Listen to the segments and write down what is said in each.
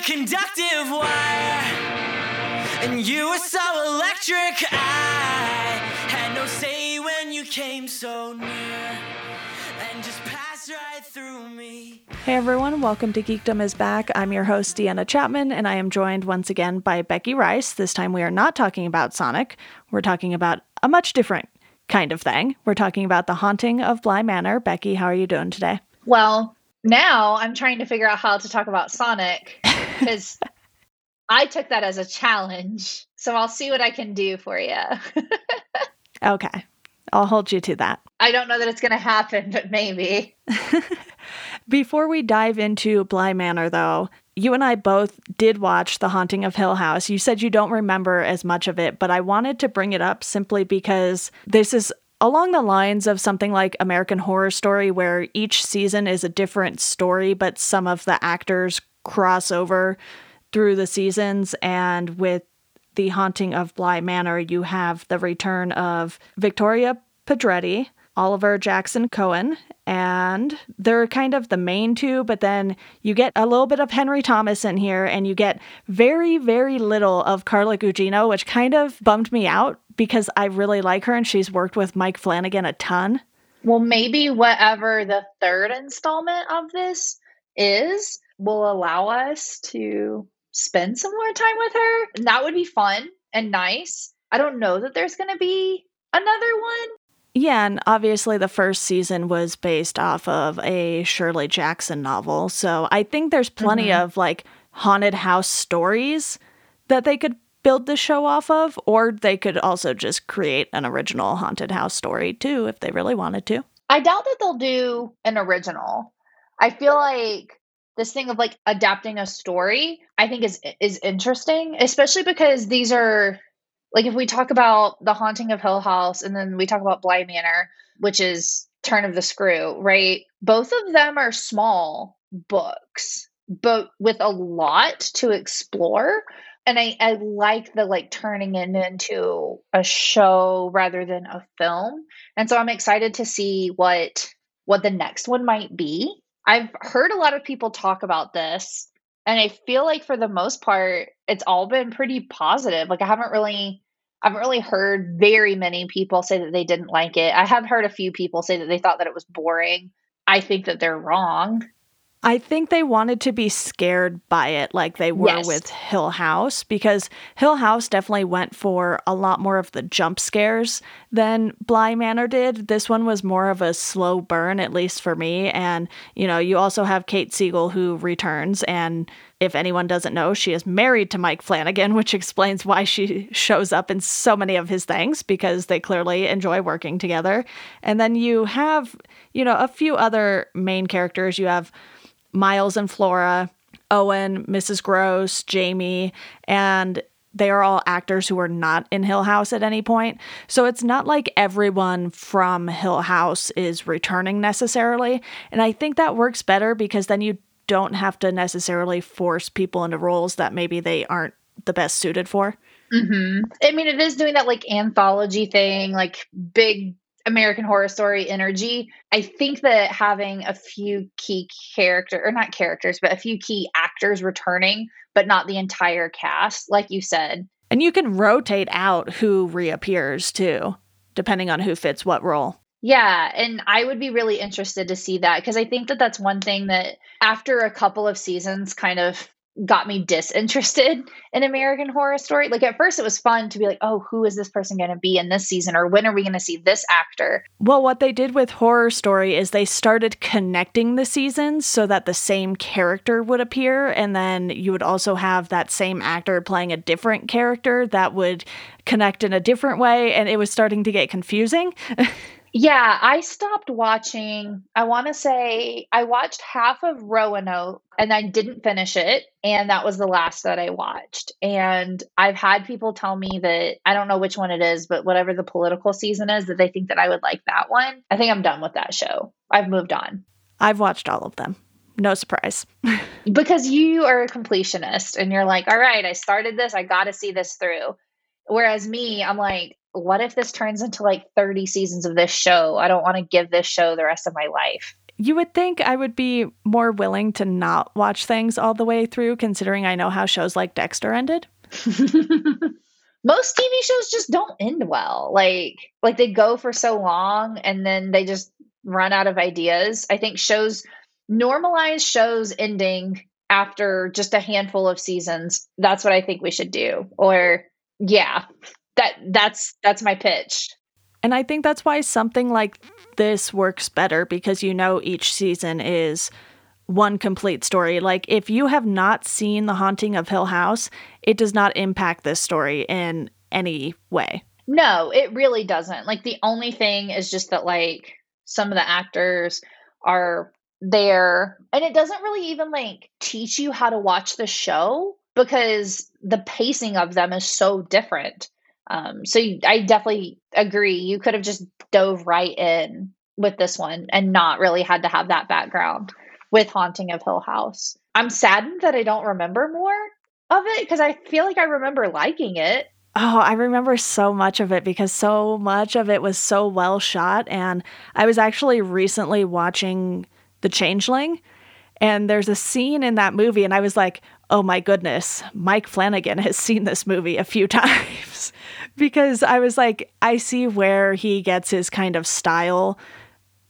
a conductive wire, and you were so electric. I had no say when you came so near, and just passed right through me. Hey everyone, welcome to Geekdom is Back. I'm your host, Deanna Chapman, and I am joined once again by Becky Rice. This time we are not talking about Sonic, we're talking about a much different kind of thing. We're talking about the haunting of Bly Manor. Becky, how are you doing today? Well, now I'm trying to figure out how to talk about Sonic because I took that as a challenge. So I'll see what I can do for you. okay. I'll hold you to that. I don't know that it's going to happen, but maybe. Before we dive into Bly Manor, though, you and I both did watch The Haunting of Hill House. You said you don't remember as much of it, but I wanted to bring it up simply because this is along the lines of something like American Horror Story, where each season is a different story, but some of the actors cross over through the seasons. And with The Haunting of Bly Manor, you have the return of Victoria Pedretti, Oliver Jackson Cohen, and they're kind of the main two, but then you get a little bit of Henry Thomas in here, and you get very, very little of Carla Gugino, which kind of bummed me out because I really like her and she's worked with Mike Flanagan a ton. Well, maybe whatever the third installment of this is will allow us to spend some more time with her. And that would be fun and nice. I don't know that there's going to be another one, yeah, and obviously the first season was based off of a Shirley Jackson novel. So I think there's plenty mm-hmm. of like haunted house stories that they could build the show off of, or they could also just create an original haunted house story too if they really wanted to. I doubt that they'll do an original. I feel like this thing of like adapting a story, I think is is interesting, especially because these are like if we talk about the haunting of hill house and then we talk about bly manor which is turn of the screw right? Both of them are small books but with a lot to explore. And I, I like the like turning it into a show rather than a film. And so i'm excited to see what what the next one might be i've heard a lot of people talk about this and I feel like for the most part, it's all been pretty positive. Like I haven't really I haven't really heard very many people say that they didn't like it. I have heard a few people say that they thought that it was boring. I think that they're wrong. I think they wanted to be scared by it like they were yes. with Hill House because Hill House definitely went for a lot more of the jump scares than Bly Manor did. This one was more of a slow burn, at least for me. And, you know, you also have Kate Siegel who returns. And if anyone doesn't know, she is married to Mike Flanagan, which explains why she shows up in so many of his things because they clearly enjoy working together. And then you have, you know, a few other main characters. You have Miles and Flora, Owen, Mrs. Gross, Jamie, and they are all actors who are not in Hill House at any point. So it's not like everyone from Hill House is returning necessarily. And I think that works better because then you don't have to necessarily force people into roles that maybe they aren't the best suited for. Mm-hmm. I mean, it is doing that like anthology thing, like big American Horror Story energy. I think that having a few key character or not characters, but a few key actors returning, but not the entire cast, like you said. And you can rotate out who reappears too, depending on who fits what role. Yeah, and I would be really interested to see that because I think that that's one thing that after a couple of seasons kind of got me disinterested in American Horror Story. Like at first it was fun to be like, "Oh, who is this person going to be in this season or when are we going to see this actor?" Well, what they did with Horror Story is they started connecting the seasons so that the same character would appear and then you would also have that same actor playing a different character that would connect in a different way and it was starting to get confusing. Yeah, I stopped watching. I want to say I watched half of Roanoke and I didn't finish it. And that was the last that I watched. And I've had people tell me that I don't know which one it is, but whatever the political season is, that they think that I would like that one. I think I'm done with that show. I've moved on. I've watched all of them. No surprise. because you are a completionist and you're like, all right, I started this, I got to see this through. Whereas me, I'm like, what if this turns into like 30 seasons of this show? I don't want to give this show the rest of my life. You would think I would be more willing to not watch things all the way through, considering I know how shows like Dexter ended. Most TV shows just don't end well. Like, like they go for so long and then they just run out of ideas. I think shows normalize shows ending after just a handful of seasons. That's what I think we should do. Or yeah, that that's that's my pitch. And I think that's why something like this works better because you know each season is one complete story. Like if you have not seen The Haunting of Hill House, it does not impact this story in any way. No, it really doesn't. Like the only thing is just that like some of the actors are there and it doesn't really even like teach you how to watch the show because the pacing of them is so different. Um, so I definitely agree. You could have just dove right in with this one and not really had to have that background with Haunting of Hill House. I'm saddened that I don't remember more of it because I feel like I remember liking it. Oh, I remember so much of it because so much of it was so well shot. And I was actually recently watching The Changeling, and there's a scene in that movie, and I was like, oh my goodness, Mike Flanagan has seen this movie a few times because I was like, I see where he gets his kind of style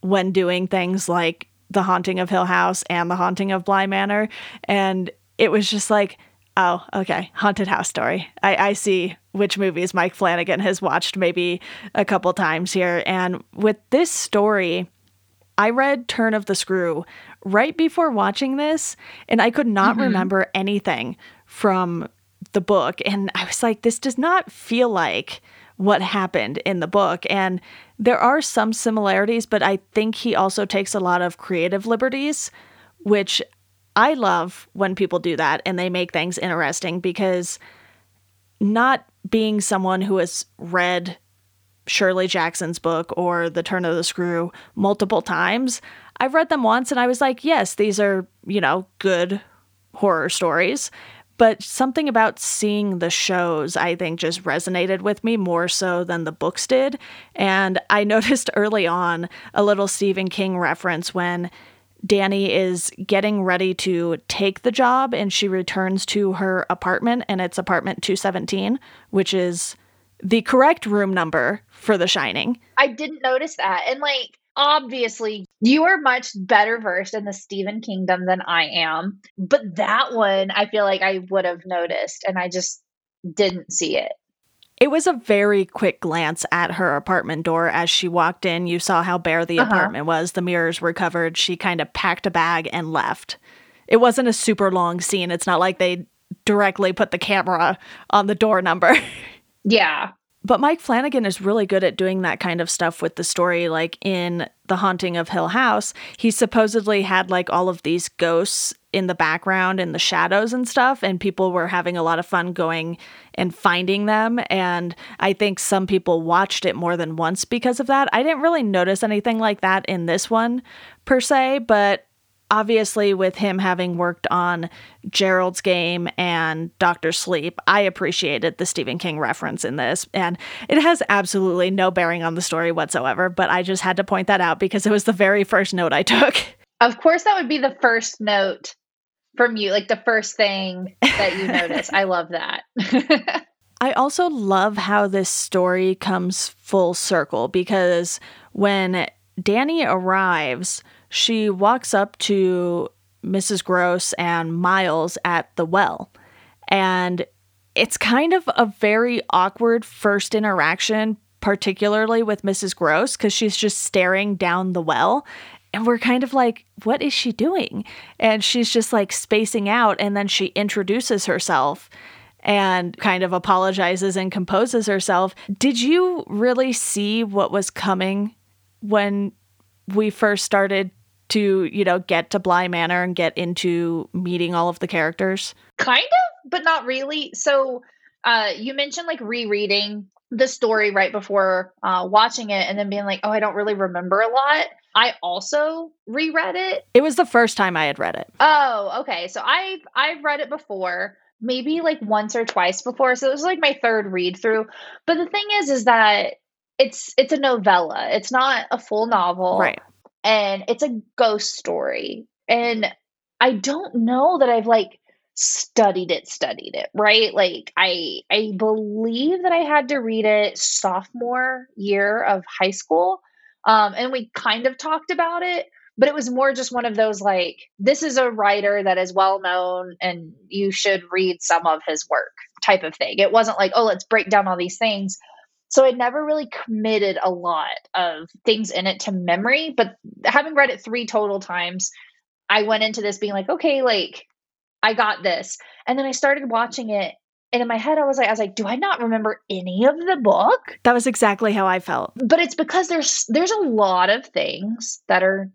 when doing things like The Haunting of Hill House and The Haunting of Bly Manor. And it was just like, oh, okay, Haunted House Story. I, I see which movies Mike Flanagan has watched maybe a couple times here. And with this story, I read Turn of the Screw right before watching this, and I could not mm-hmm. remember anything from the book. And I was like, this does not feel like what happened in the book. And there are some similarities, but I think he also takes a lot of creative liberties, which I love when people do that and they make things interesting because not being someone who has read Shirley Jackson's book or The Turn of the Screw multiple times, I've read them once and I was like, yes, these are, you know, good horror stories. But something about seeing the shows, I think, just resonated with me more so than the books did. And I noticed early on a little Stephen King reference when Danny is getting ready to take the job and she returns to her apartment, and it's apartment 217, which is the correct room number for The Shining. I didn't notice that. And like, obviously you are much better versed in the Stephen Kingdom than I am. But that one I feel like I would have noticed and I just didn't see it. It was a very quick glance at her apartment door as she walked in. You saw how bare the uh-huh. apartment was. The mirrors were covered. She kind of packed a bag and left. It wasn't a super long scene. It's not like they directly put the camera on the door number. Yeah. But Mike Flanagan is really good at doing that kind of stuff with the story. Like in The Haunting of Hill House, he supposedly had like all of these ghosts in the background in the shadows and stuff, and people were having a lot of fun going and finding them. And I think some people watched it more than once because of that. I didn't really notice anything like that in this one per se, but obviously with him having worked on Gerald's game and Doctor Sleep, I appreciated the Stephen King reference in this and it has absolutely no bearing on the story whatsoever, but I just had to point that out because it was the very first note I took. Of course that would be the first note from you, like the first thing that you notice. I love that. I also love how this story comes full circle because when Danny arrives, she walks up to Mrs. Gross and Miles at the well. And it's kind of a very awkward first interaction, particularly with Mrs. Gross, because she's just staring down the well. And we're kind of like, what is she doing? And she's just like spacing out. And then she introduces herself and kind of apologizes and composes herself. Did you really see what was coming when we first started to, you know, get to Bly Manor and get into meeting all of the characters? Kind of, but not really. So, uh, you mentioned like rereading the story right before uh, watching it and then being like, oh, I don't really remember a lot. I also reread it. It was the first time I had read it. Oh, okay. So I've I've read it before, maybe like once or twice before. So it was like my third read through. But the thing is, is that it's it's a novella. It's not a full novel. Right and it's a ghost story. And I don't know that I've like studied it studied it right? Like i i believe that i had to read it sophomore year of high school um and we kind of talked about it but it was more just one of those like this is a writer that is well known and you should read some of his work type of thing. It wasn't like oh let's break down all these things so i never really committed a lot of things in it to memory but having read it three total times i went into this being like okay like I got this. And then I started watching it and in my head I was like I was like do I not remember any of the book? That was exactly how I felt. But it's because there's there's a lot of things that are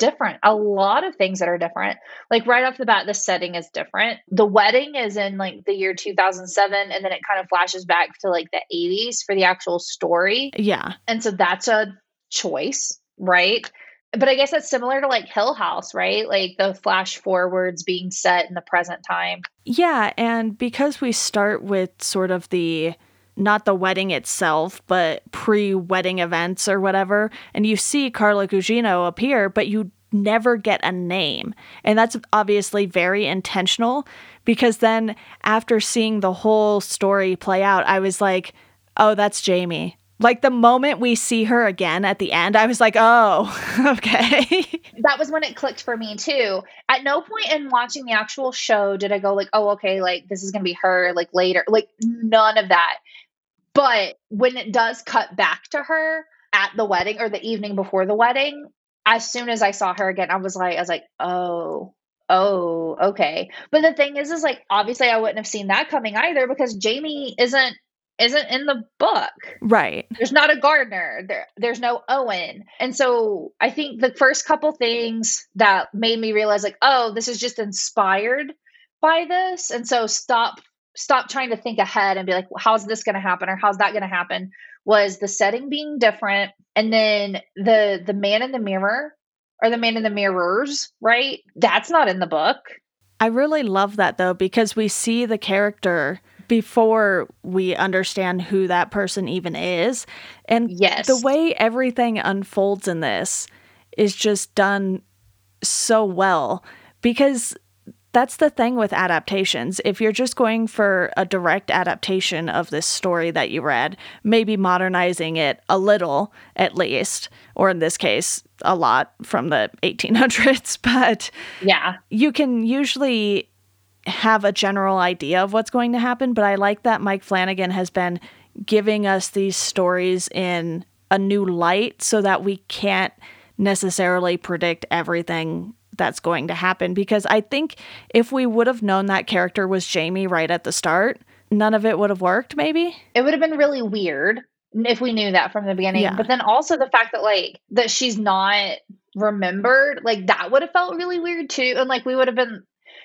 different. A lot of things that are different. Like right off the bat the setting is different. The wedding is in like the year 2007 and then it kind of flashes back to like the 80s for the actual story. Yeah. And so that's a choice, right? but I guess that's similar to like Hill House, right? Like the flash forwards being set in the present time. Yeah, and because we start with sort of the not the wedding itself, but pre-wedding events or whatever, and you see Carla Gugino appear, but you never get a name. And that's obviously very intentional because then after seeing the whole story play out, I was like, "Oh, that's Jamie." Like the moment we see her again at the end, I was like, oh, okay. that was when it clicked for me too. At no point in watching the actual show did I go like, oh, okay, like this is gonna be her like later. Like none of that. But when it does cut back to her at the wedding or the evening before the wedding, as soon as I saw her again, I was like, I was like, oh, oh, okay. But the thing is, is like obviously I wouldn't have seen that coming either because Jamie isn't isn't in the book. Right. There's not a gardener. There there's no Owen. And so I think the first couple things that made me realize like, oh, this is just inspired by this. And so stop stop trying to think ahead and be like, well, how's this gonna happen or how's that gonna happen? Was the setting being different and then the the man in the mirror or the man in the mirrors, right? That's not in the book. I really love that though, because we see the character before we understand who that person even is. And yes. the way everything unfolds in this is just done so well because that's the thing with adaptations. If you're just going for a direct adaptation of this story that you read, maybe modernizing it a little at least, or in this case, a lot from the 1800s, but yeah, you can usually have a general idea of what's going to happen, but I like that Mike Flanagan has been giving us these stories in a new light so that we can't necessarily predict everything that's going to happen because I think if we would have known that character was Jamie right at the start, none of it would have worked maybe. It would have been really weird if we knew that from the beginning. Yeah. But then also the fact that like that she's not remembered, like that would have felt really weird too. And like we would have been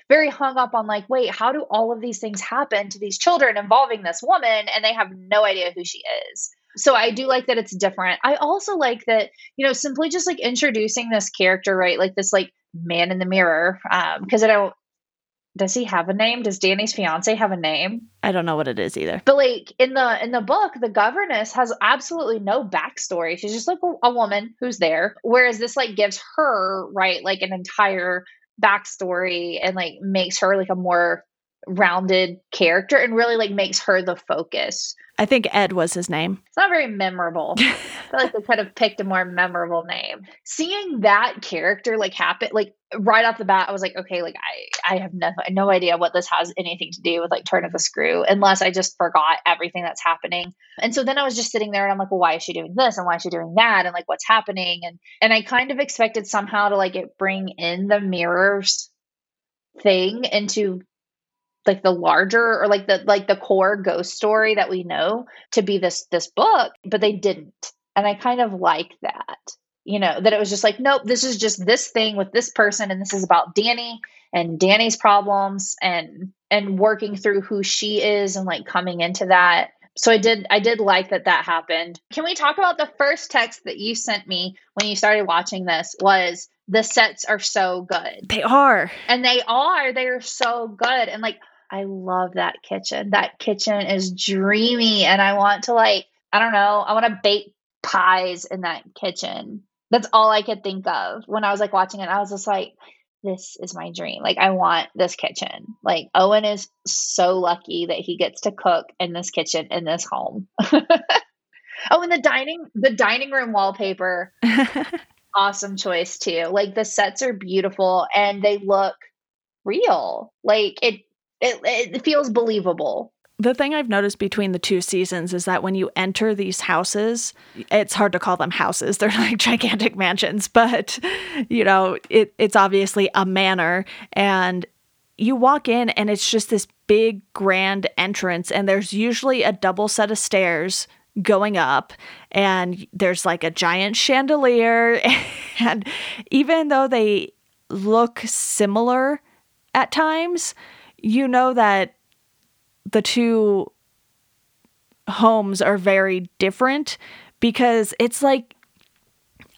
very hung up on like, wait, how do all of these things happen to these children involving this woman and they have no idea who she is? So I do like that it's different. I also like that, you know, simply just like introducing this character, right? Like this like man in the mirror. Um, because I don't does he have a name? Does Danny's fiance have a name? I don't know what it is either. But like in the in the book, the governess has absolutely no backstory. She's just like a, a woman who's there. Whereas this like gives her right like an entire backstory and like makes her like a more rounded character and really like makes her the focus. I think Ed was his name. It's not very memorable. I feel like they could have picked a more memorable name. Seeing that character like happen like right off the bat, I was like, okay, like I I have no no idea what this has anything to do with like turn of the screw, unless I just forgot everything that's happening. And so then I was just sitting there and I'm like, well, why is she doing this and why is she doing that and like what's happening and and I kind of expected somehow to like it bring in the mirrors thing into like the larger or like the like the core ghost story that we know to be this this book but they didn't. And i kind of like that you know that it was just like nope this is just this thing with this person and this is about danny and danny's problems and and working through who she is and like coming into that. So i did i did like that that happened. Can we talk about the first text that you sent me when you started watching this was the sets are so good. They are. And they are. They're so good. And like I love that kitchen. That kitchen is dreamy and I want to like, I don't know, I want to bake pies in that kitchen. That's all I could think of when I was like watching it. I was just like, this is my dream. Like I want this kitchen. Like Owen is so lucky that he gets to cook in this kitchen in this home. oh, and the dining the dining room wallpaper. awesome choice too. Like the sets are beautiful and they look real. Like it it, it feels believable the thing I've noticed between the two seasons is that when you enter these houses, it's hard to call them houses. They're like gigantic mansions, but you know, it, it's obviously a manor. And you walk in and it's just this big grand entrance, and there's usually a double set of stairs going up, and there's like a giant chandelier. And even though they look similar at times, you know that the two homes are very different because it's like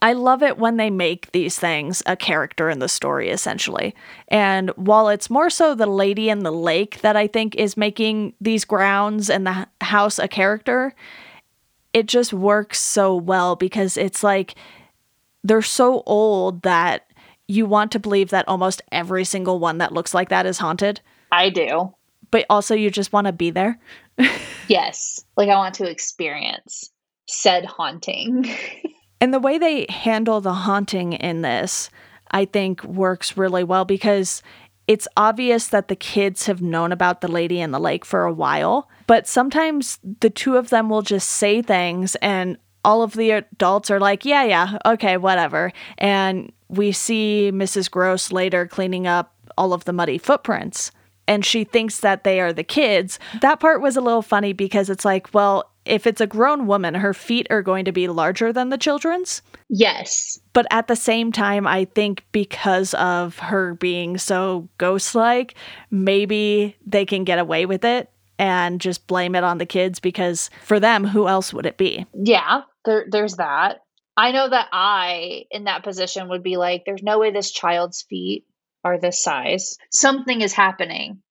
I love it when they make these things a character in the story, essentially. And while it's more so the lady in the lake that I think is making these grounds and the house a character, it just works so well because it's like they're so old that you want to believe that almost every single one that looks like that is haunted. I do but also you just want to be there. yes. Like I want to experience said haunting. and the way they handle the haunting in this, I think works really well because it's obvious that the kids have known about the lady in the lake for a while, but sometimes the two of them will just say things and all of the adults are like, yeah, yeah, okay, whatever. And we see Mrs. Gross later cleaning up all of the muddy footprints and she thinks that they are the kids. That part was a little funny because it's like, well, if it's a grown woman, her feet are going to be larger than the children's. Yes. But at the same time, I think because of her being so ghost like, maybe they can get away with it and just blame it on the kids because for them, who else would it be? Yeah, there, there's that. I know that I, in that position, would be like, there's no way this child's feet are this size. Something is happening.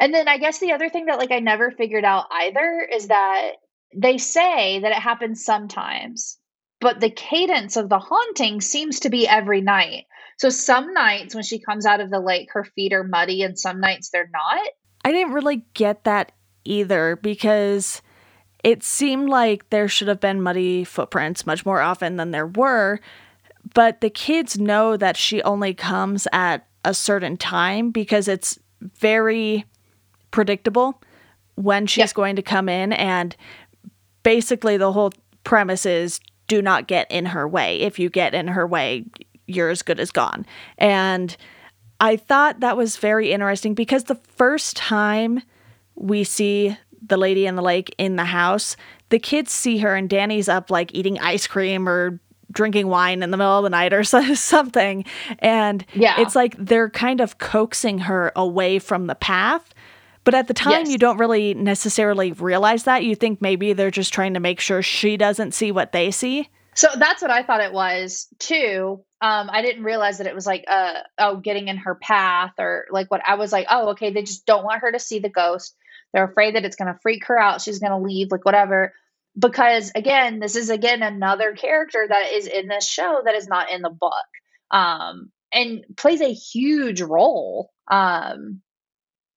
And then I guess the other thing that like I never figured out either is that they say that it happens sometimes, but the cadence of the haunting seems to be every night. So some nights when she comes out of the lake, her feet are muddy, and some nights they're not. I didn't really get that either because it seemed like there should have been muddy footprints much more often than there were. But the kids know that she only comes at a certain time because it's very predictable when she's going to come in and basically the whole premise is do not get in her way. If you get in her way, you're as good as gone. And I thought that was very interesting because the first time we see the lady in the lake in the house, the kids see her and Danny's up like eating ice cream or drinking wine in the middle of the night or something. And yeah. it's like they're kind of coaxing her away from the path. But at the time, yes. you don't really necessarily realize that. You think maybe they're just trying to make sure she doesn't see what they see. So that's what I thought it was too. Um, I didn't realize that it was like, uh, oh, getting in her path or like what I was like, oh, okay, they just don't want her to see the ghost. They're afraid that it's going to freak her out. She's going to leave, like whatever because again this is again another character that is in this show that is not in the book. Um and plays a huge role um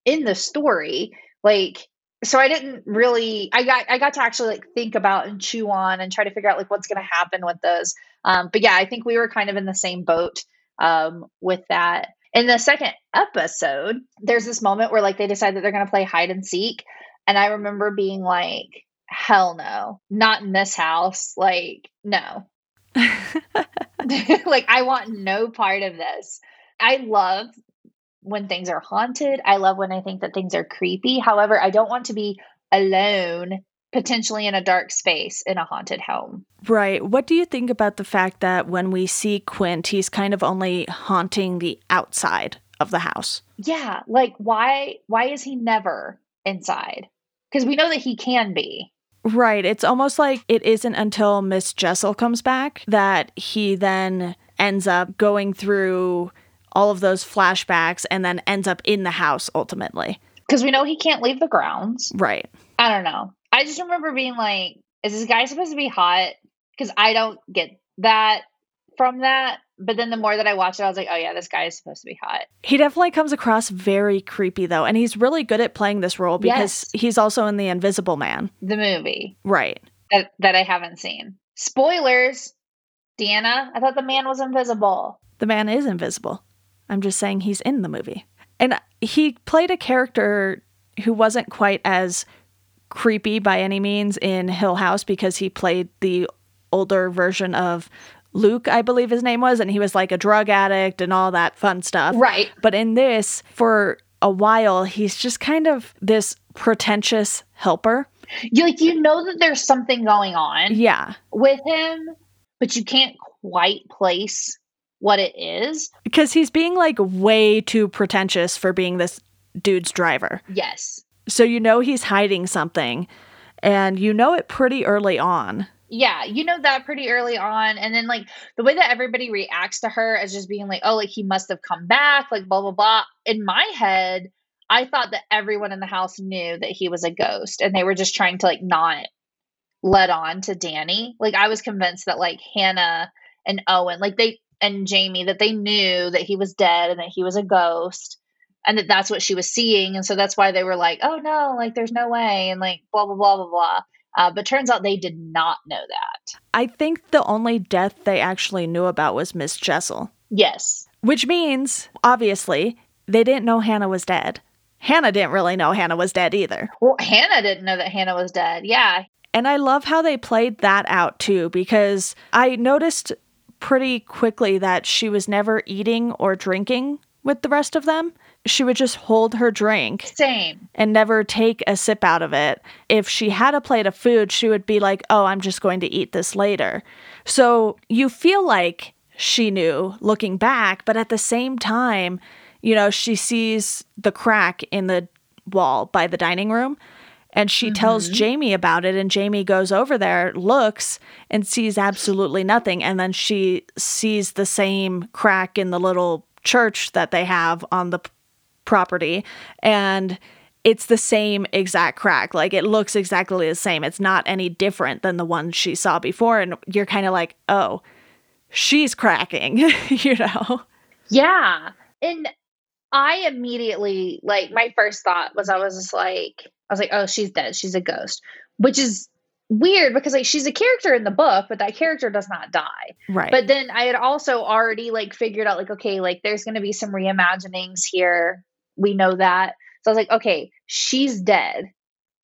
in the story. Like so i didn't really i got i got to actually like think about and chew on and try to figure out like what's going to happen with those. Um but yeah i think we were kind of in the same boat um with that. In the second episode there's this moment where like they decide that they're going to play hide and seek. And i remember being like hell no, not in this house. Like, no. like, I want no part of this. I love when things are haunted. I love when I think that things are creepy. However, I don't want to be alone potentially in a dark space in a haunted home. Right. What do you think about the fact that when we see Quint, he's kind of only haunting the outside of the house? Yeah, like why why is he never inside? Because we know that he can be. Right. It's almost like it isn't until Miss Jessel comes back that he then ends up going through all of those flashbacks and then ends up in the house ultimately. Because we know he can't leave the grounds. Right. I don't know. I just remember being like, is this guy supposed to be hot? Because I don't get that. from that. But then the more that I watched it, I was like, oh yeah, this guy is supposed to be hot. He definitely comes across very creepy though, and he's really good at playing this role because yes. he's also in The Invisible Man, the movie, right? That that I haven't seen. Spoilers, Deanna. I thought the man was invisible. The man is invisible. I'm just saying he's in the movie, and he played a character who wasn't quite as creepy by any means in Hill House because he played the older version of Luke, I believe his name was, and he was like a drug addict and all that fun stuff. Right. But in this, for a while, he's just kind of this pretentious helper. You like you know that there's something going on. Yeah. With him, but you can't quite place what it is. Because he's being like way too pretentious for being this dude's driver. Yes. So you know he's hiding something and you know it pretty early on yeah, you know that pretty early on. And then like the way that everybody reacts to her as just being like, oh, like he must have come back, like blah blah blah. In my head, I thought that everyone in the house knew that he was a ghost and they were just trying to like not let on to Danny. Like I was convinced that like Hannah and Owen, like they and Jamie, that they knew that he was dead and that he was a ghost and that that's what she was seeing. And so that's why they were like, oh no, like there's no way. And like blah, blah, blah, blah, blah. Uh, but turns out they did not know that. I think the only death they actually knew about was Miss Jessel. Yes. Which means, obviously, they didn't know Hannah was dead. Hannah didn't really know Hannah was dead either. Well, Hannah didn't know that Hannah was dead. Yeah. And I love how they played that out too, because I noticed pretty quickly that she was never eating or drinking with the rest of them she would just hold her drink. Same. And never take a sip out of it. If she had a plate of food, she would be like, oh, I'm just going to eat this later. So you feel like she knew looking back, but at the same time, you know, she sees the crack in the wall by the dining room and she mm-hmm. tells Jamie about it and Jamie goes over there, looks and sees absolutely nothing and then she sees the same crack in the little church that they have on the property and it's the same exact crack. Like it looks exactly the same. It's not any different than the one she saw before. And you're kind of like, oh, she's cracking, you know? Yeah. And I immediately, like, my first thought was I was just like, I was like, oh, she's dead. She's a ghost, which is weird because like she's a character in the book but that character does not die right but then i had also already like figured out like okay like there's going to be some reimaginings here we know that. So I was like, okay, she's dead.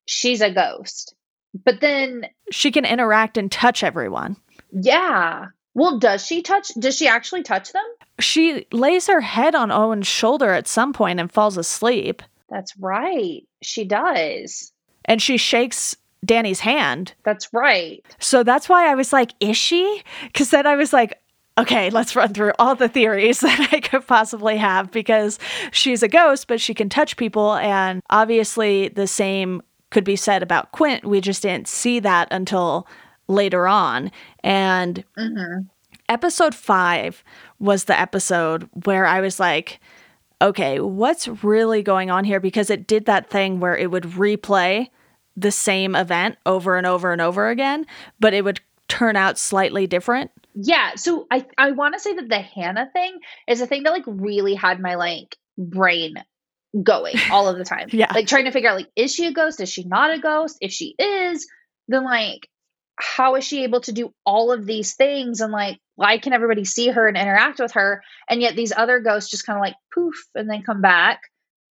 She's a ghost. But then she can interact and touch everyone. Yeah. Well, does she touch? Does she actually touch them? She lays her head on Owen's shoulder at some point and falls asleep. That's right. She does. And she shakes Danny's hand. That's right. So that's why I was like, is she? Because then I was like, okay, let's run through all the theories that I could possibly have because she's a ghost, but she can touch people. And obviously, the same could be said about Quint. We just didn't see that until later on. And mm-hmm. episode five was the episode where I was like, okay, what's really going on here? Because it did that thing where it would replay the same event over and over and over again, but it would turn out slightly different. Yeah, so I I want to say that the Hannah thing is a thing that like really had my like brain going all of the time. yeah. Like trying to figure out like is she a ghost? Is she not a ghost? If she is, then like how is she able to do all of these things and like why can everybody see her and interact with her and yet these other ghosts just kind of like poof and then come back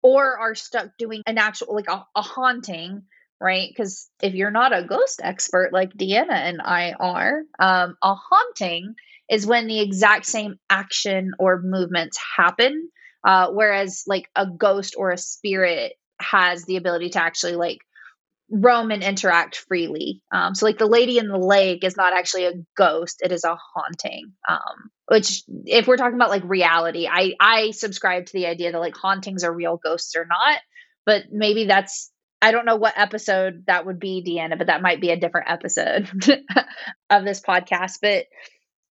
or are stuck doing an actual like a, a haunting right? Because if you're not a ghost expert like Deanna and I are, um, a haunting is when the exact same action or movements happen, uh, whereas like a ghost or a spirit has the ability to actually like roam and interact freely. Um, so like the lady in the lake is not actually a ghost; it is a haunting. Um, which, if we're talking about like reality, I I subscribe to the idea that like hauntings are real, ghosts are not. But maybe that's I don't know what episode that would be, Deanna, but that might be a different episode of this podcast. But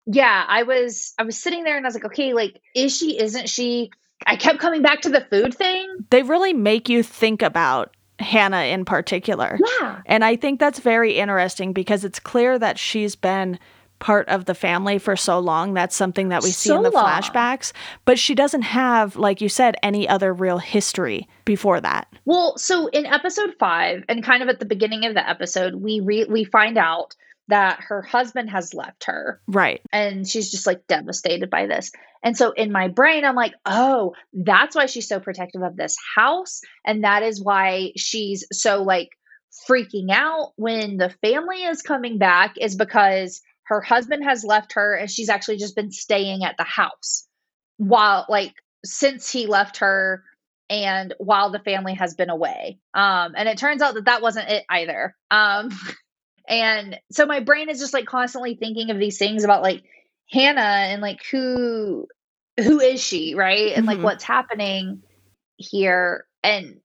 yeah, I was I was sitting there and I was like, okay, like, is she, isn't she? I kept coming back to the food thing. They really make you think about Hannah in particular. Yeah. And I think that's very interesting because it's clear that she's been part of the family for so long. That's something that we see so in the long. flashbacks. But she doesn't have, like you said, any other real history before that. Well, so in episode five, and kind of at the beginning of the episode, we re- we find out that her husband has left her. Right. And she's just like devastated by this. And so in my brain, I'm like, oh, that's why she's so protective of this house. And that is why she's so like freaking out when the family is coming back, is because her husband has left her and she's actually just been staying at the house while like since he left her and while the family has been away. Um, and it turns out that that wasn't it either. Um, And so my brain is just like constantly thinking of these things about like Hannah and like who who is she, right? And like mm-hmm. what's happening here. And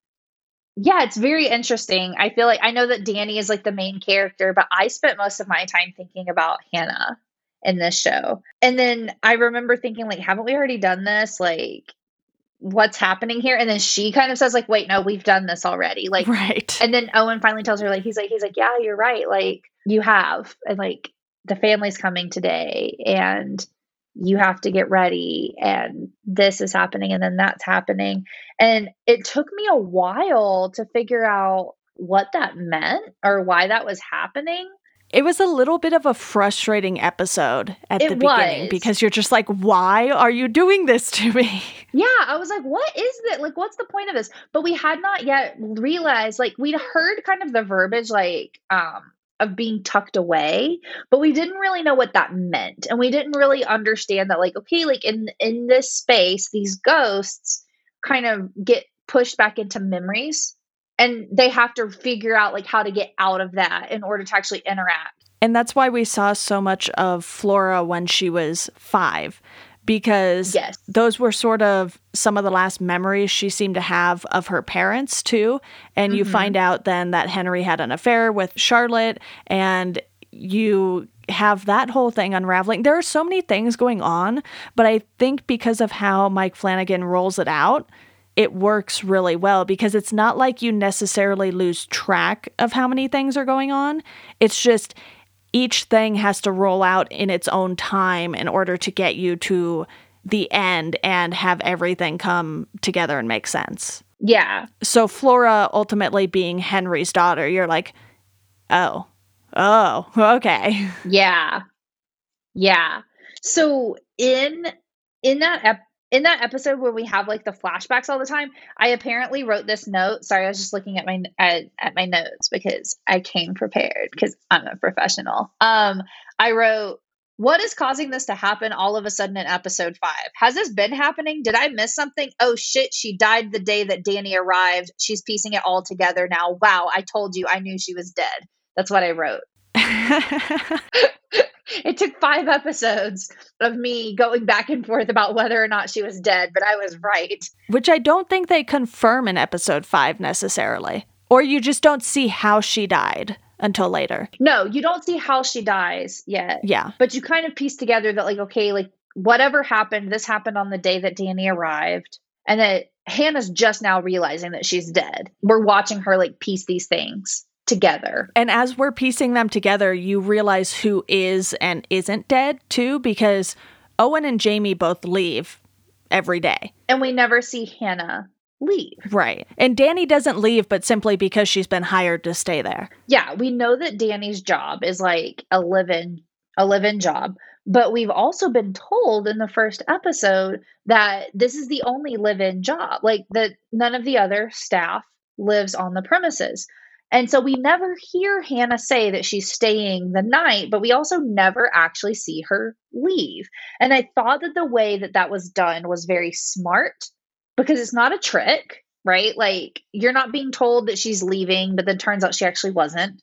yeah, it's very interesting. I feel like I know that Danny is like the main character, but I spent most of my time thinking about Hannah in this show. And then I remember thinking like haven't we already done this? Like what's happening here and then she kind of says like wait no we've done this already like right and then owen finally tells her like he's like he's like yeah you're right like you have and like the family's coming today and you have to get ready and this is happening and then that's happening and it took me a while to figure out what that meant or why that was happening it was a little bit of a frustrating episode at it the beginning was. because you're just like, why are you doing this to me? Yeah, I was like, what is that? Like, what's the point of this? But we had not yet realized, like, we'd heard kind of the verbiage, like, um, of being tucked away but we didn't really know what that meant. And we didn't really understand that like okay like in in this space these ghosts kind of get pushed back into memories and they have to figure out like how to get out of that in order to actually interact. And that's why we saw so much of flora when she was five because yes. those were sort of some of the last memories she seemed to have of her parents too and mm-hmm. you find out then that henry had an affair with charlotte and you have that whole thing unraveling there are so many things going on but i think because of how mike flanagan rolls it out it works really well because it's not like you necessarily lose track of how many things are going on. It's just each thing has to roll out in its own time in order to get you to the end and have everything come together and make sense. Yeah. So Flora ultimately being Henry's daughter, you're like, oh, oh, okay. Yeah. Yeah. So in in that ep- in that episode where we have like the flashbacks all the time, I apparently wrote this note. Sorry, I was just looking at my at, at my notes because I came prepared because I'm a professional. Um, I wrote, "What is causing this to happen all of a sudden in episode five? Has this been happening? Did I miss something? Oh shit, she died the day that Danny arrived. She's piecing it all together now. Wow, I told you, I knew she was dead. That's what I wrote." it took five episodes of me going back and forth about whether or not she was dead, but I was right. Which I don't think they confirm in episode five necessarily. Or you just don't see how she died until later. No, you don't see how she dies yet. Yeah. But you kind of piece together that, like, okay, like, whatever happened, this happened on the day that Danny arrived. And that Hannah's just now realizing that she's dead. We're watching her, like, piece these things together. And as we're piecing them together, you realize who is and isn't dead too, because Owen and Jamie both leave every day. And we never see Hannah leave. Right. And Danny doesn't leave, but simply because she's been hired to stay there. Yeah, we know that Danny's job is like a live-in a live-in job, but we've also been told in the first episode that this is the only live-in job. Like that none of the other staff lives on the premises. And so we never hear Hannah say that she's staying the night, but we also never actually see her leave. And I thought that the way that that was done was very smart because it's not a trick, right? Like you're not being told that she's leaving, but then turns out she actually wasn't.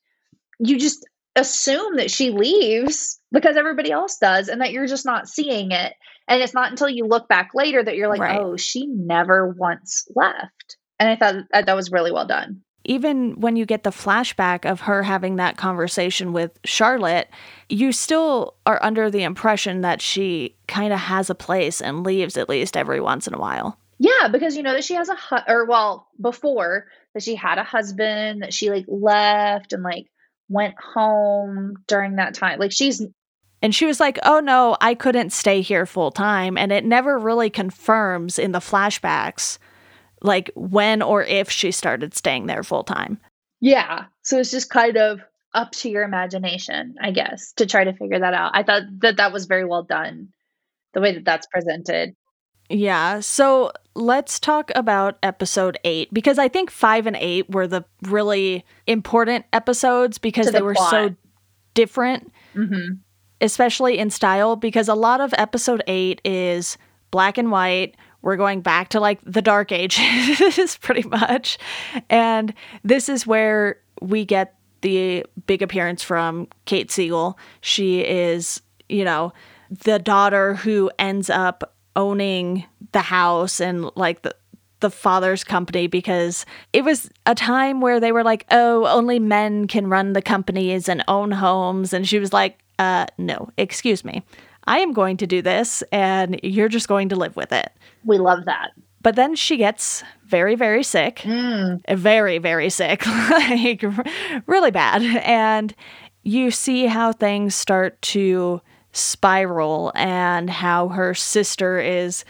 You just assume that she leaves because everybody else does and that you're just not seeing it. And it's not until you look back later that you're like, right. oh, she never once left. And I thought that, that was really well done even when you get the flashback of her having that conversation with Charlotte, you still are under the impression that she kind of has a place and leaves at least every once in a while. Yeah, because you know that she has a hu- or well, before that she had a husband that she like left and like went home during that time. Like she's And she was like, oh no, I couldn't stay here full time. And it never really confirms in the flashbacks, like when or if she started staying there full time. Yeah. So it's just kind of up to your imagination, I guess, to try to figure that out. I thought that that was very well done, the way that that's presented. Yeah. So let's talk about episode eight because I think five and eight were the really important episodes because the they were plot. so different, mm-hmm. especially in style. Because a lot of episode eight is black and white. We're going back to like the dark ages, pretty much. And this is where we get the big appearance from Kate Siegel. She is, you know, the daughter who ends up owning the house and like the the father's company because it was a time where they were like, "Oh, only men can run the companies and own homes." And she was like, "Uh, no, excuse me. I am going to do this and you're just going to live with it." We love that. But then she gets very, very sick. Mm. Very, very sick. like really bad. And you see how things start to spiral and how her sister is,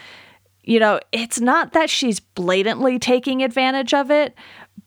you know, it's not that she's blatantly taking advantage of it,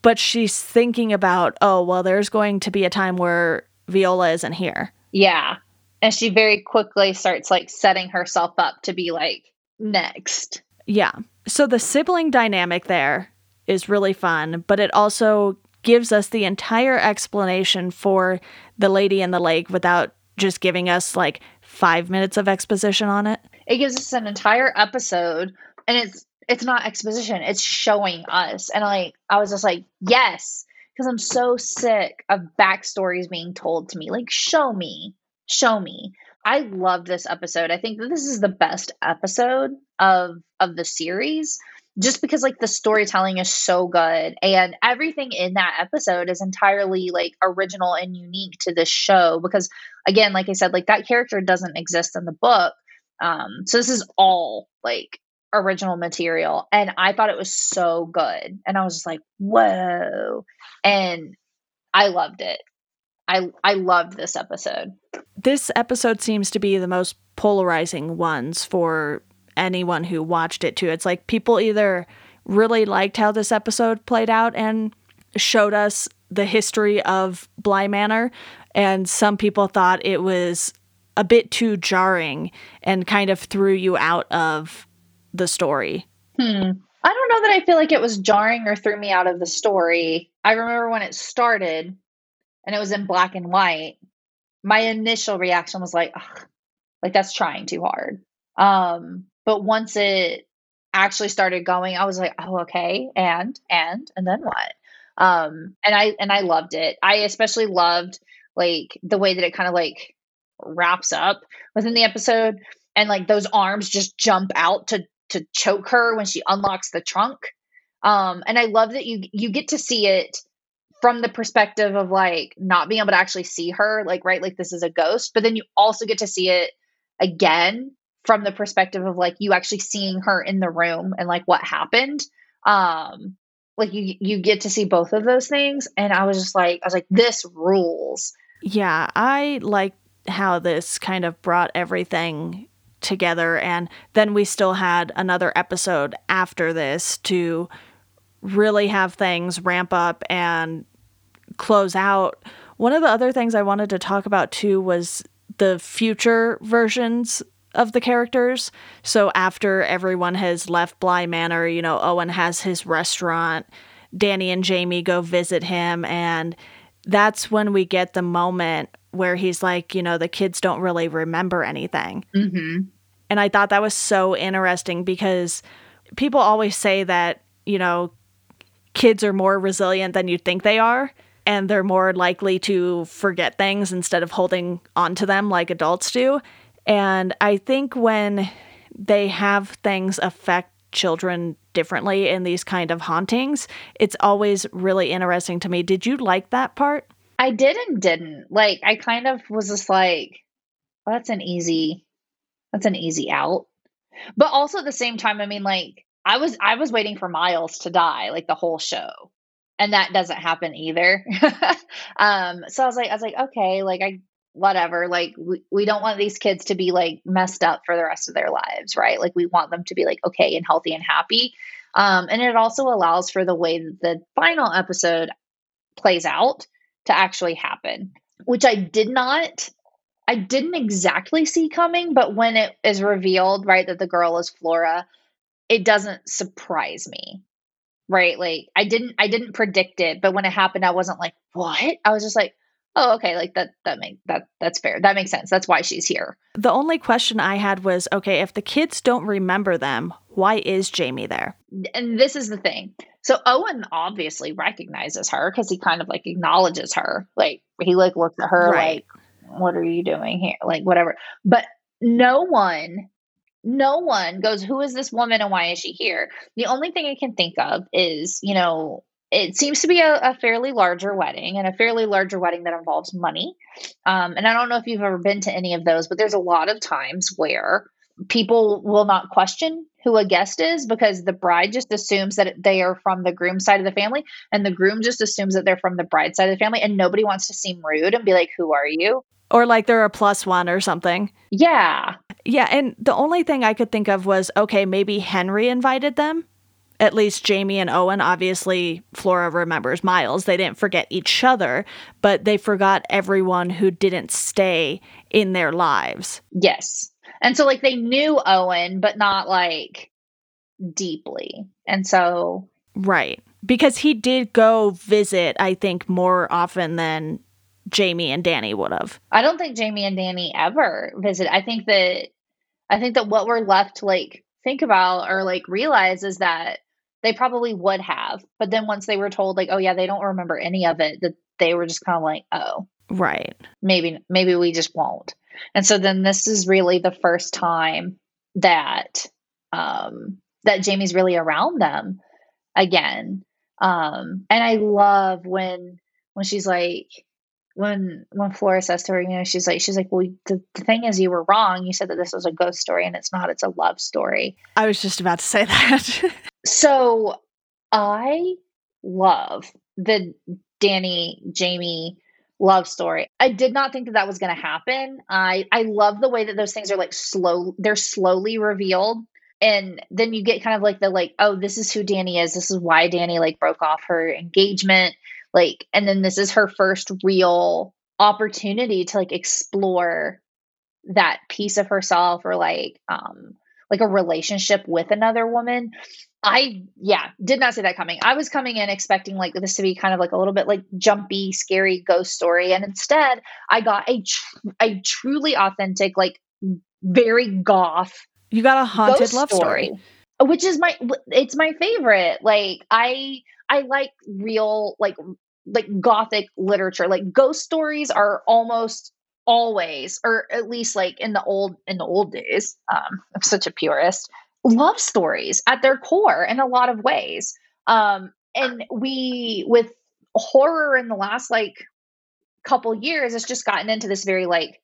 but she's thinking about, oh, well, there's going to be a time where Viola isn't here. Yeah. And she very quickly starts like setting herself up to be like next. Yeah. So the sibling dynamic there is really fun, but it also gives us the entire explanation for the lady in the lake without just giving us like five minutes of exposition on it. It gives us an entire episode, and it's it's not exposition; it's showing us. And like I was just like, yes, because I'm so sick of backstories being told to me. Like, show me, show me. I love this episode. I think that this is the best episode of of the series just because like the storytelling is so good and everything in that episode is entirely like original and unique to this show because again like i said like that character doesn't exist in the book um so this is all like original material and i thought it was so good and i was just like whoa and i loved it i i loved this episode this episode seems to be the most polarizing ones for anyone who watched it too. It's like people either really liked how this episode played out and showed us the history of Bly Manor, and some people thought it was a bit too jarring and kind of threw you out of the story. Hmm. I don't know that I feel like it was jarring or threw me out of the story. I remember when it started and it was in black and white. My initial reaction was like, like that's trying too hard. Um, but once it actually started going, I was like, oh, okay. And, and, and then what? Um, and I, and I loved it. I especially loved like the way that it kind of like wraps up within the episode and like those arms just jump out to, to choke her when she unlocks the trunk. Um, and I love that you, you get to see it from the perspective of like not being able to actually see her, like, right, like this is a ghost, but then you also get to see it again from the perspective of like you actually seeing her in the room and like what happened. Um like you you get to see both of those things and i was just like i was like this rules. Yeah i like how this kind of brought everything together and then we still had another episode after this to really have things ramp up and close out one of the other things i wanted to talk about too was the future versions of the characters. So after everyone has left Bly Manor, you know, Owen has his restaurant. Danny and Jamie go visit him and that's when we get the moment where he's like, you know, the kids don't really remember anything. Mm-hmm. And I thought that was so interesting because people always say that, you know, kids are more resilient than you think they are and they're more likely to forget things instead of holding on to them like adults do. And I think when they have things affect children differently in these kind of hauntings, it's always really interesting to me. Did you like that part? I did and didn't. Like I kind of was just like, well, that's an easy that's an easy out. But also at the same time, I mean like I was I was waiting for Miles to die like the whole show. And that doesn't happen either. um so I was like I was like okay, like I whatever like we, we don't want these kids to be like messed up for the rest of their lives right? Like we want them to be like okay and healthy and happy. Um, and it also allows for the way that the final episode plays out to actually happen which i did not i didn't exactly see coming but when it is revealed right that the girl is flora it doesn't surprise me right like i didn't i didn't predict it but when it happened i wasn't like what? I was just like oh okay like that that make that that's fair. That makes sense. That's why she's here. The only question i had was okay if the kids don't remember them why is jamie there? And this is the thing. So owen obviously recognizes her because he kind of like acknowledges her. Like he like looks at her right. like what are you doing here? Like whatever. But no one no one goes who is this woman and why is she here? The only thing i can think of is you know it seems to be a, a, fairly larger wedding and a fairly larger wedding that involves money. Um, and I don't know if you've ever been to any of those, but there's a lot of times where people will not question who a guest is because the bride just assumes that they are from the groom side of the family and the groom just assumes that they're from the bride side of the family and nobody wants to seem rude and be like who are you? Or like they're a plus one or something. Yeah yeah and the only thing i could think of was okay maybe henry invited them at least Jamie and Owen, obviously, Flora remembers Miles. They didn't forget each other, but they forgot everyone who didn't stay in their lives. Yes. And so, like, they knew Owen, but not like deeply. And so. Right. Because he did go visit, I think, more often than Jamie and Danny would have. I don't think Jamie and Danny ever visit. I think that. I think that what we're left to like think about or like realize is that they probably would have. But then once they were told, like, oh, yeah, they don't remember any of it, that they were just kind of like, oh, right. Maybe, maybe we just won't. And so then this is really the first time that, um, that Jamie's really around them again. Um, and I love when, when she's like, when when Flora says to her, you know, she's like, she's like, well, the, the thing is, you were wrong. You said that this was a ghost story, and it's not. It's a love story. I was just about to say that. so I love the Danny Jamie love story. I did not think that that was going to happen. I I love the way that those things are like slow. They're slowly revealed, and then you get kind of like the like, oh, this is who Danny is. This is why Danny like broke off her engagement like and then this is her first real opportunity to like explore that piece of herself or like um like a relationship with another woman. I yeah did not see that coming. I was coming in expecting like this to be kind of like a little bit like jumpy scary ghost story and instead i got a tr- a truly authentic like very goth you got a haunted love story. story which is my it's my favorite. Like i i like real like like gothic literature like ghost stories are almost always or at least like in the old in the old days um i'm such a purist love stories at their core in a lot of ways. Um and we with horror in the last like couple years it's just gotten into this very like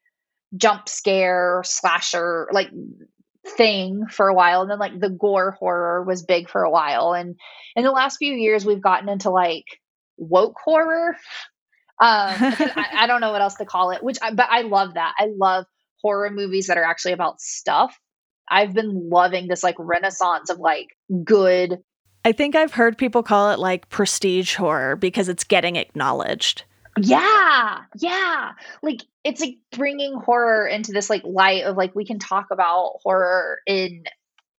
jump scare slasher like thing for a while and then like the gore horror was big for a while. And in the last few years we've gotten into like woke horror. Um I, I, don't know what else to call it which I, but i love that. I love horror movies that are actually about stuff. I've been loving this like renaissance of like good i think i've heard people call it like prestige horror because it's getting acknowledged yeah yeah. Like it's like bringing horror into this like light of like we can talk about horror in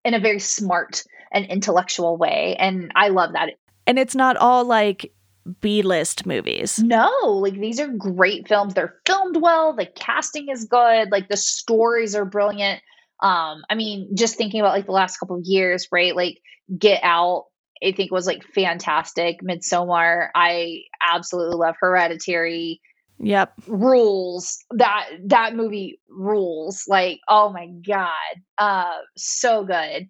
in a very smart and intellectual way and i love that. And it's not all like b-list movies. No like these are great films. They're filmed well. The casting is good. Like the stories are brilliant. Um i mean just thinking about like the last couple of years right? Like get out I think was like fantastic. Midsommar, I absolutely love Hereditary. Yep. Rules. That that movie rules. Like, oh my god. Uh so good.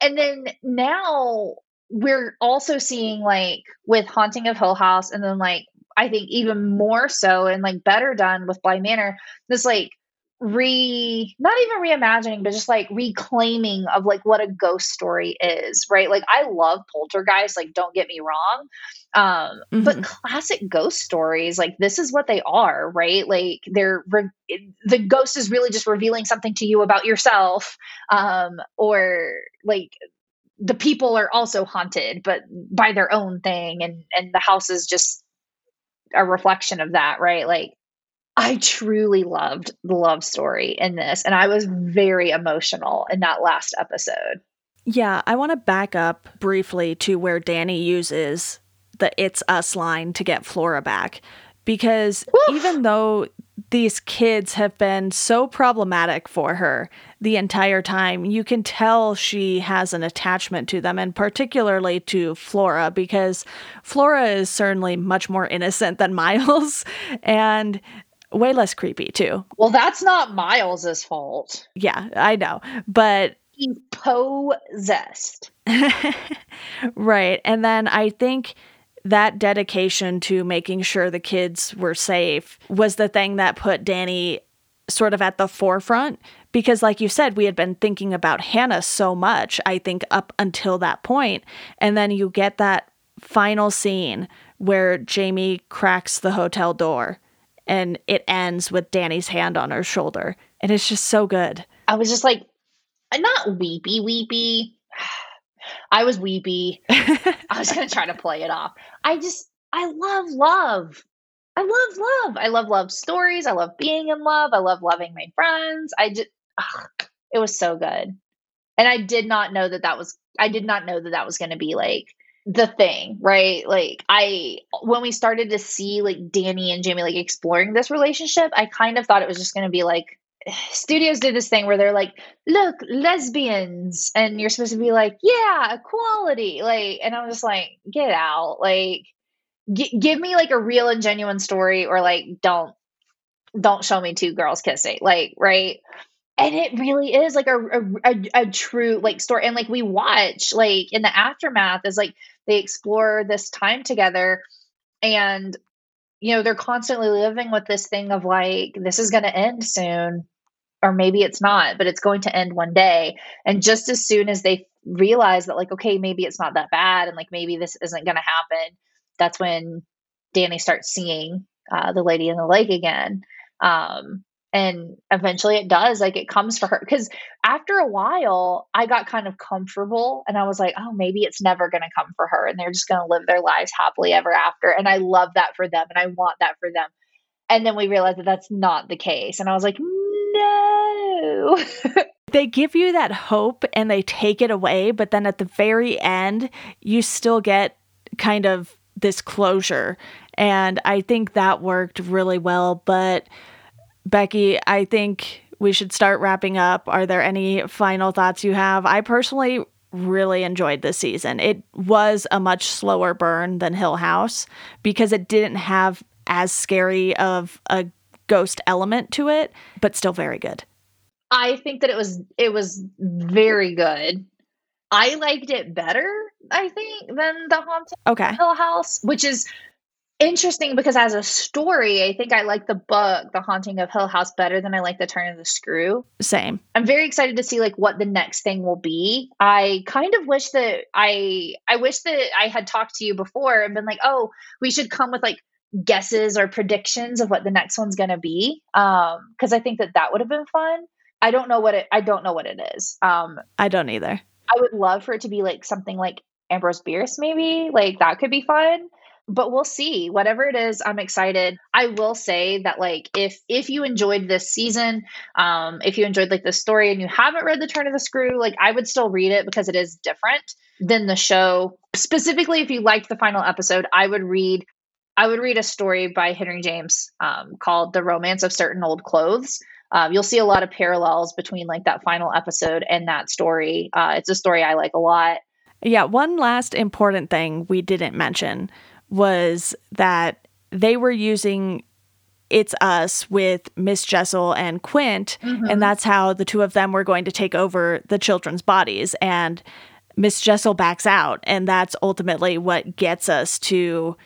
And then now we're also seeing like with Haunting of Hill House and then like I think even more so and like better done with Bly Manor, this like re not even reimagining but just like reclaiming of like what a ghost story is right? Like i love poltergeist like don't get me wrong um mm-hmm. but classic ghost stories like this is what they are right? Like they're re- the ghost is really just revealing something to you about yourself um or like the people are also haunted but by their own thing and and the house is just a reflection of that right? Like I truly loved the love story in this, and I was very emotional in that last episode. Yeah, I want to back up briefly to where Danny uses the It's Us line to get Flora back. Because even though these kids have been so problematic for her the entire time, you can tell she has an attachment to them, and particularly to Flora, because Flora is certainly much more innocent than Miles. And way less creepy too. Well, that's not Miles's fault. Yeah, I know. But he's possessed. right. And then I think that dedication to making sure the kids were safe was the thing that put Danny sort of at the forefront because like you said we had been thinking about Hannah so much I think up until that point and then you get that final scene where Jamie cracks the hotel door and it ends with Danny's hand on her shoulder. And it's just so good. I was just like, not weepy, weepy. I was weepy. I was going to try to play it off. I just, I love love. I love love. I love love stories. I love being in love. I love loving my friends. I just, ugh, it was so good. And I did not know that that was, I did not know that that was going to be like the thing, right? Like I when we started to see like Danny and Jamie like exploring this relationship, I kind of thought it was just going to be like studios did this thing where they're like, "Look, lesbians." And you're supposed to be like, "Yeah, equality." Like and I'm just like, "Get out." Like g- give me like a real and genuine story or like don't don't show me two girls kissing. Like, right? And it really is like a, a, a, true like story. And like we watch like in the aftermath is like they explore this time together and you know they're constantly living with this thing of like this is going to end soon or maybe it's not but it's going to end one day. And just as soon as they realize that like okay maybe it's not that bad and like maybe this isn't going to happen that's when danny starts seeing uh, the lady in the lake again. Um, and eventually it does like it comes for her because after a while i got kind of comfortable and i was like oh maybe it's never going to come for her and they're just going to live their lives happily ever after and i love that for them and i want that for them. And then we realized that that's not the case and i was like no. They give you that hope and they take it away but then at the very end you still get kind of this closure and i think that worked really well but Becky, I think we should start wrapping up. Are there any final thoughts you have? I personally really enjoyed this season. It was a much slower burn than Hill House because it didn't have as scary of a ghost element to it, but still very good. I think that it was it was very good. I liked it better, I think, than the haunted okay. Hill House, which is interesting because as a story, I think I like the book, The Haunting of Hill House, better than I like The Turn of the Screw. Same. I'm very excited to see like what the next thing will be. I kind of wish that I I wish that I had talked to you before and been like, oh, we should come with like guesses or predictions of what the next one's going to be. Um, because I think that that would have been fun. I don't know what it. I don't know what it is. Um, I don't either. I would love for it to be like something like Ambrose Bierce, maybe like that could be fun but we'll see. Whatever it is i'm excited. I will say that like if if you enjoyed this season um if you enjoyed like the story and you haven't read the turn of the screw like i would still read it because it is different than the show. Specifically if you liked the final episode i would read i would read a story by henry james um, called the romance of certain old clothes. Um, you'll see a lot of parallels between like that final episode and that story. Uh, it's a story i like a lot. Yeah one last important thing we didn't mention was that they were using it's us with Miss Jessel and Quint, mm-hmm. and that's how the two of them were going to take over the children's bodies. And Miss Jessel backs out, and that's ultimately what gets us to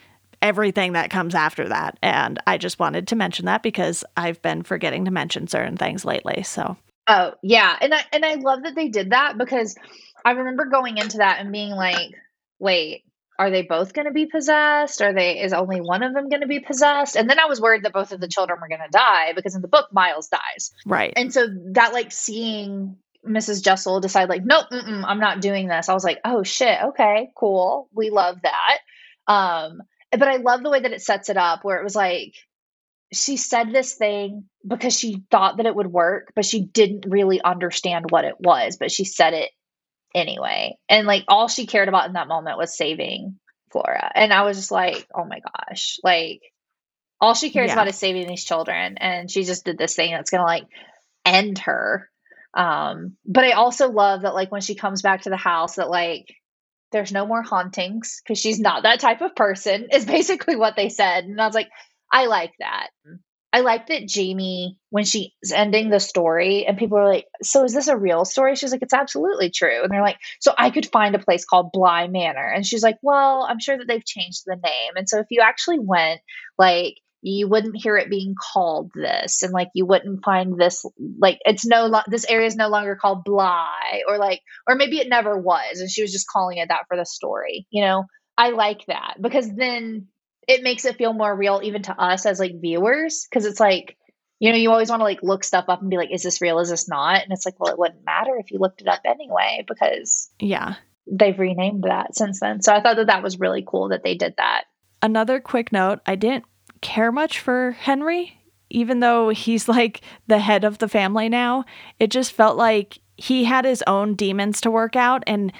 everything that comes after that. And I just wanted to mention that because I've been forgetting to mention certain things lately. So Oh, yeah. And I and I love that they did that because I remember going into that and being like, wait, are they both going to be possessed? Are they is only one of them going to be possessed? And then I was worried that both of the children were going to die because in the book Miles dies. Right. And so that like seeing Mrs. Jessel decide like, nope, I'm not doing this. I was like, oh shit, okay, cool. We love that. Um, but I love the way that it sets it up where it was like she said this thing because she thought that it would work, but she didn't really understand what it was, but she said it anyway. And like all she cared about in that moment was saving Flora. And I was just like, oh my gosh, like all she cares yeah. about is saving these children. And she just did this thing that's going to like end her. Um, but I also love that like when she comes back to the house that like there's no more hauntings because she's not that type of person is basically what they said. And I was like, I like that. I like that Jamie, when she's ending the story, and people are like, So is this a real story? She's like, It's absolutely true. And they're like, So I could find a place called Bly Manor. And she's like, Well, I'm sure that they've changed the name. And so if you actually went, like, you wouldn't hear it being called this and like you wouldn't find this like it's no lo- this area is no longer called bly or like or maybe it never was and she was just calling it that for the story you know i like that because then it makes it feel more real even to us as like viewers because it's like you know you always want to like look stuff up and be like is this real? Is this not? And it's like well it wouldn't matter if you looked it up anyway because yeah. they've renamed that since then. So i thought that that was really cool that they did that. Another quick note i didn't care much for henry even though he's like the head of the family now. It just felt like he had his own demons to work out and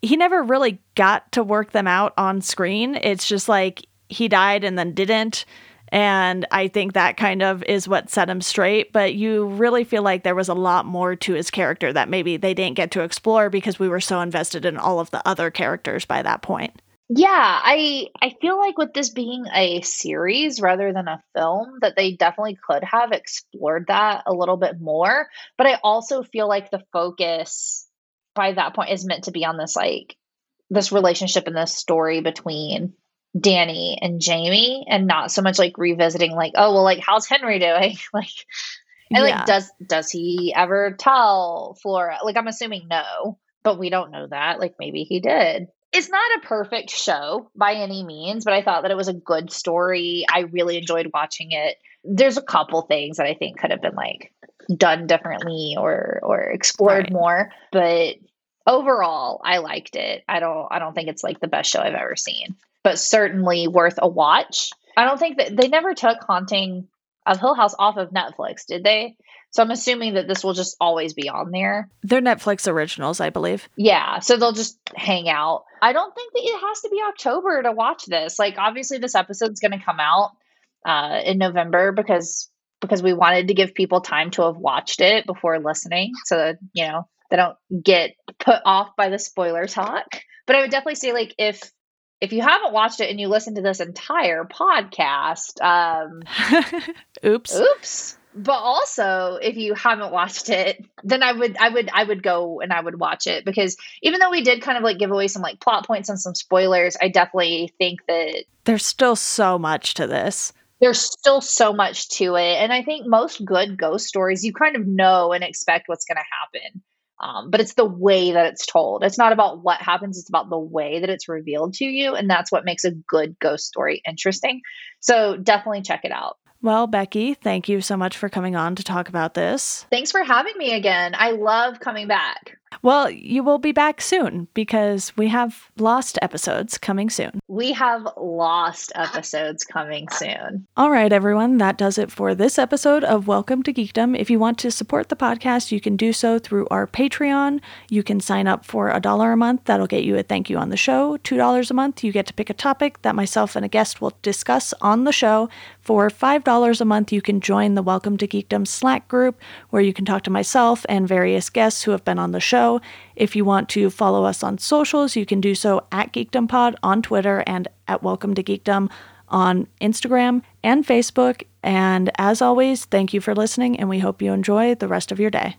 he never really got to work them out on screen. It's just like he died and then didn't. And I think that kind of is what set him straight. But you really feel like there was a lot more to his character that maybe they didn't get to explore because we were so invested in all of the other characters by that point. Yeah, I I feel like with this being a series rather than a film that they definitely could have explored that a little bit more, but I also feel like the focus by that point is meant to be on this like this relationship and this story between Danny and Jamie and not so much like revisiting like, oh well like how's Henry doing? like and yeah. like does does he ever tell Flora? Like I'm assuming no, but we don't know that. Like maybe he did. It's not a perfect show by any means, but I thought that it was a good story. I really enjoyed watching it. There's a couple things that I think could have been like done differently or or explored right. more, but overall I liked it. I don't I don't think it's like the best show I've ever seen but certainly worth a watch. I don't think that they never took Haunting of Hill House off of Netflix, did they? So I'm assuming that this will just always be on there. They're Netflix originals, I believe. Yeah, so they'll just hang out. I don't think that it has to be October to watch this. Like obviously this episode's going to come out uh, in November because because we wanted to give people time to have watched it before listening so that, you know, they don't get put off by the spoiler talk. But I would definitely say like if if you haven't watched it and you listen to this entire podcast, um, oops, oops. But also, if you haven't watched it, then I would, I would, I would go and I would watch it because even though we did kind of like give away some like plot points and some spoilers, I definitely think that there's still so much to this. There's still so much to it, and I think most good ghost stories you kind of know and expect what's going to happen. Um, but it's the way that it's told. It's not about what happens, it's about the way that it's revealed to you. And that's what makes a good ghost story interesting. So definitely check it out. Well, Becky, thank you so much for coming on to talk about this. Thanks for having me again. I love coming back. Well, you will be back soon because we have lost episodes coming soon. We have lost episodes coming soon. All right, everyone, that does it for this episode of Welcome to Geekdom. If you want to support the podcast, you can do so through our Patreon. You can sign up for a dollar a month. That'll get you a thank you on the show. $2 a month, you get to pick a topic that myself and a guest will discuss on the show. For $5 a month, you can join the Welcome to Geekdom Slack group where you can talk to myself and various guests who have been on the show. If you want to follow us on socials, you can do so at Geekdom Pod on Twitter and at Welcome to Geekdom on Instagram and Facebook. And as always, thank you for listening, and we hope you enjoy the rest of your day.